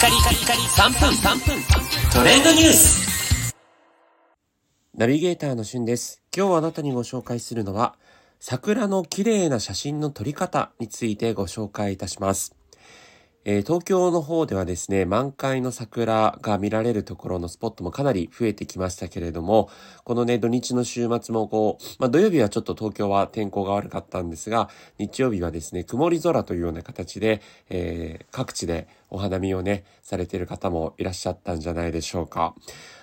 カリカリカリ3分3分トレンドニュースナビゲーターのしゅんです。今日あなたにご紹介するのは、桜の綺麗な写真の撮り方についてご紹介いたします。えー東京の方ではですね、満開の桜が見られるところのスポットもかなり増えてきましたけれども、このね、土日の週末もこう、まあ土曜日はちょっと東京は天候が悪かったんですが、日曜日はですね、曇り空というような形で、えー各地でお花見をね、されている方もいらっしゃったんじゃないでしょうか。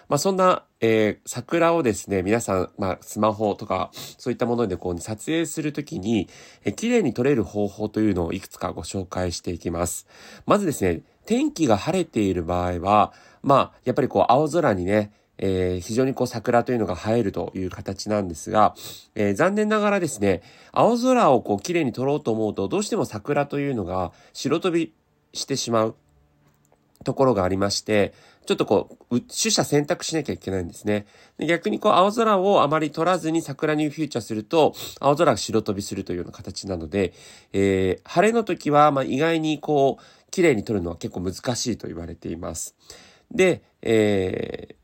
まあそんな、えー桜をですね、皆さん、まあスマホとか、そういったものでこう撮影するときに、えー綺麗に撮れる方法というのをいくつかご紹介していきます。まずですね、天気が晴れている場合は、まあ、やっぱりこう青空にね、えー非常にこう桜というのが映えるという形なんですが、えー残念ながらですね、青空をこう綺麗に撮ろうと思うと、どうしても桜というのが白飛びしてしまうところがありまして、ちょっとこう、う取捨選択しなきゃいけないんですね。逆にこう、青空をあまり撮らずに桜にフューチャーすると、青空が白飛びするというような形なので、えー晴れの時は、まあ、意外にこう、綺麗に撮るのは結構難しいと言われています。で、えー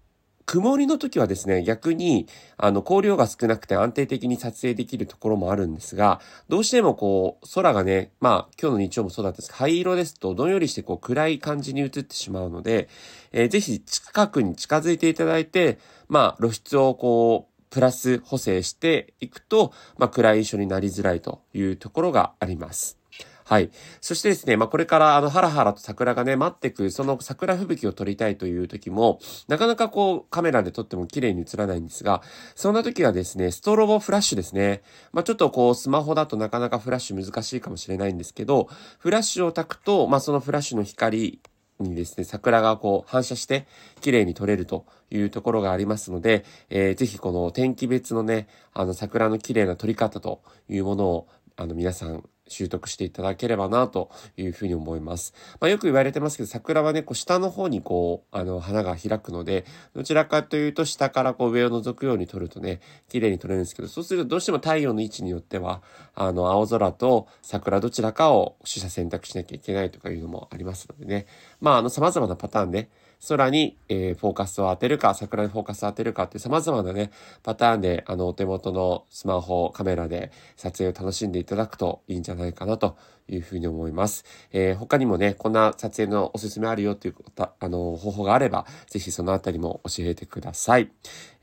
曇りの時はですね、逆に、あの、光量が少なくて安定的に撮影できるところもあるんですが、どうしてもこう、空がね、まあ、今日の日曜もそうだったんですけど、灰色ですと、どんよりしてこう、暗い感じに映ってしまうので、えーぜひ近くに近づいていただいて、まあ、露出をこう、プラス補正していくと、まあ、暗い印象になりづらいというところがあります。はい。そしてですね、まあ、これから、あの、ハラハラと桜がね、待ってく、その桜吹雪を撮りたいという時も、なかなかこう、カメラで撮っても綺麗に映らないんですが、そんな時はですね、ストロボフラッシュですね。まあ、ちょっとこう、スマホだとなかなかフラッシュ難しいかもしれないんですけど、フラッシュを焚くと、まあ、そのフラッシュの光にですね、桜がこう反射して綺麗に撮れるというところがありますので、えーぜひこの天気別のね、あの桜の綺麗な撮り方というものを、あの皆さん習得していただければなというふうに思います。まあ、よく言われてますけど、桜はね、こう下の方にこう、あの花が開くので、どちらかというと下からこう上を覗くように撮るとね、綺麗に撮れるんですけど、そうするとどうしても太陽の位置によっては、あの青空と桜どちらかを取捨選択しなきゃいけないとかいうのもありますのでね。まあ、あの様々なパターンで、空に、えーフォーカスを当てるか、桜にフォーカスを当てるかって様々なね、パターンで、あの、お手元のスマホ、カメラで撮影を楽しんでいただくといいんじゃないかなというふうに思います。えー他にもね、こんな撮影のおすすめあるよっていうこと、あの、方法があれば、ぜひそのあたりも教えてください。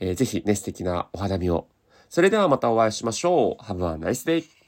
えーぜひね、素敵なお花見を。それではまたお会いしましょう。Have a nice day!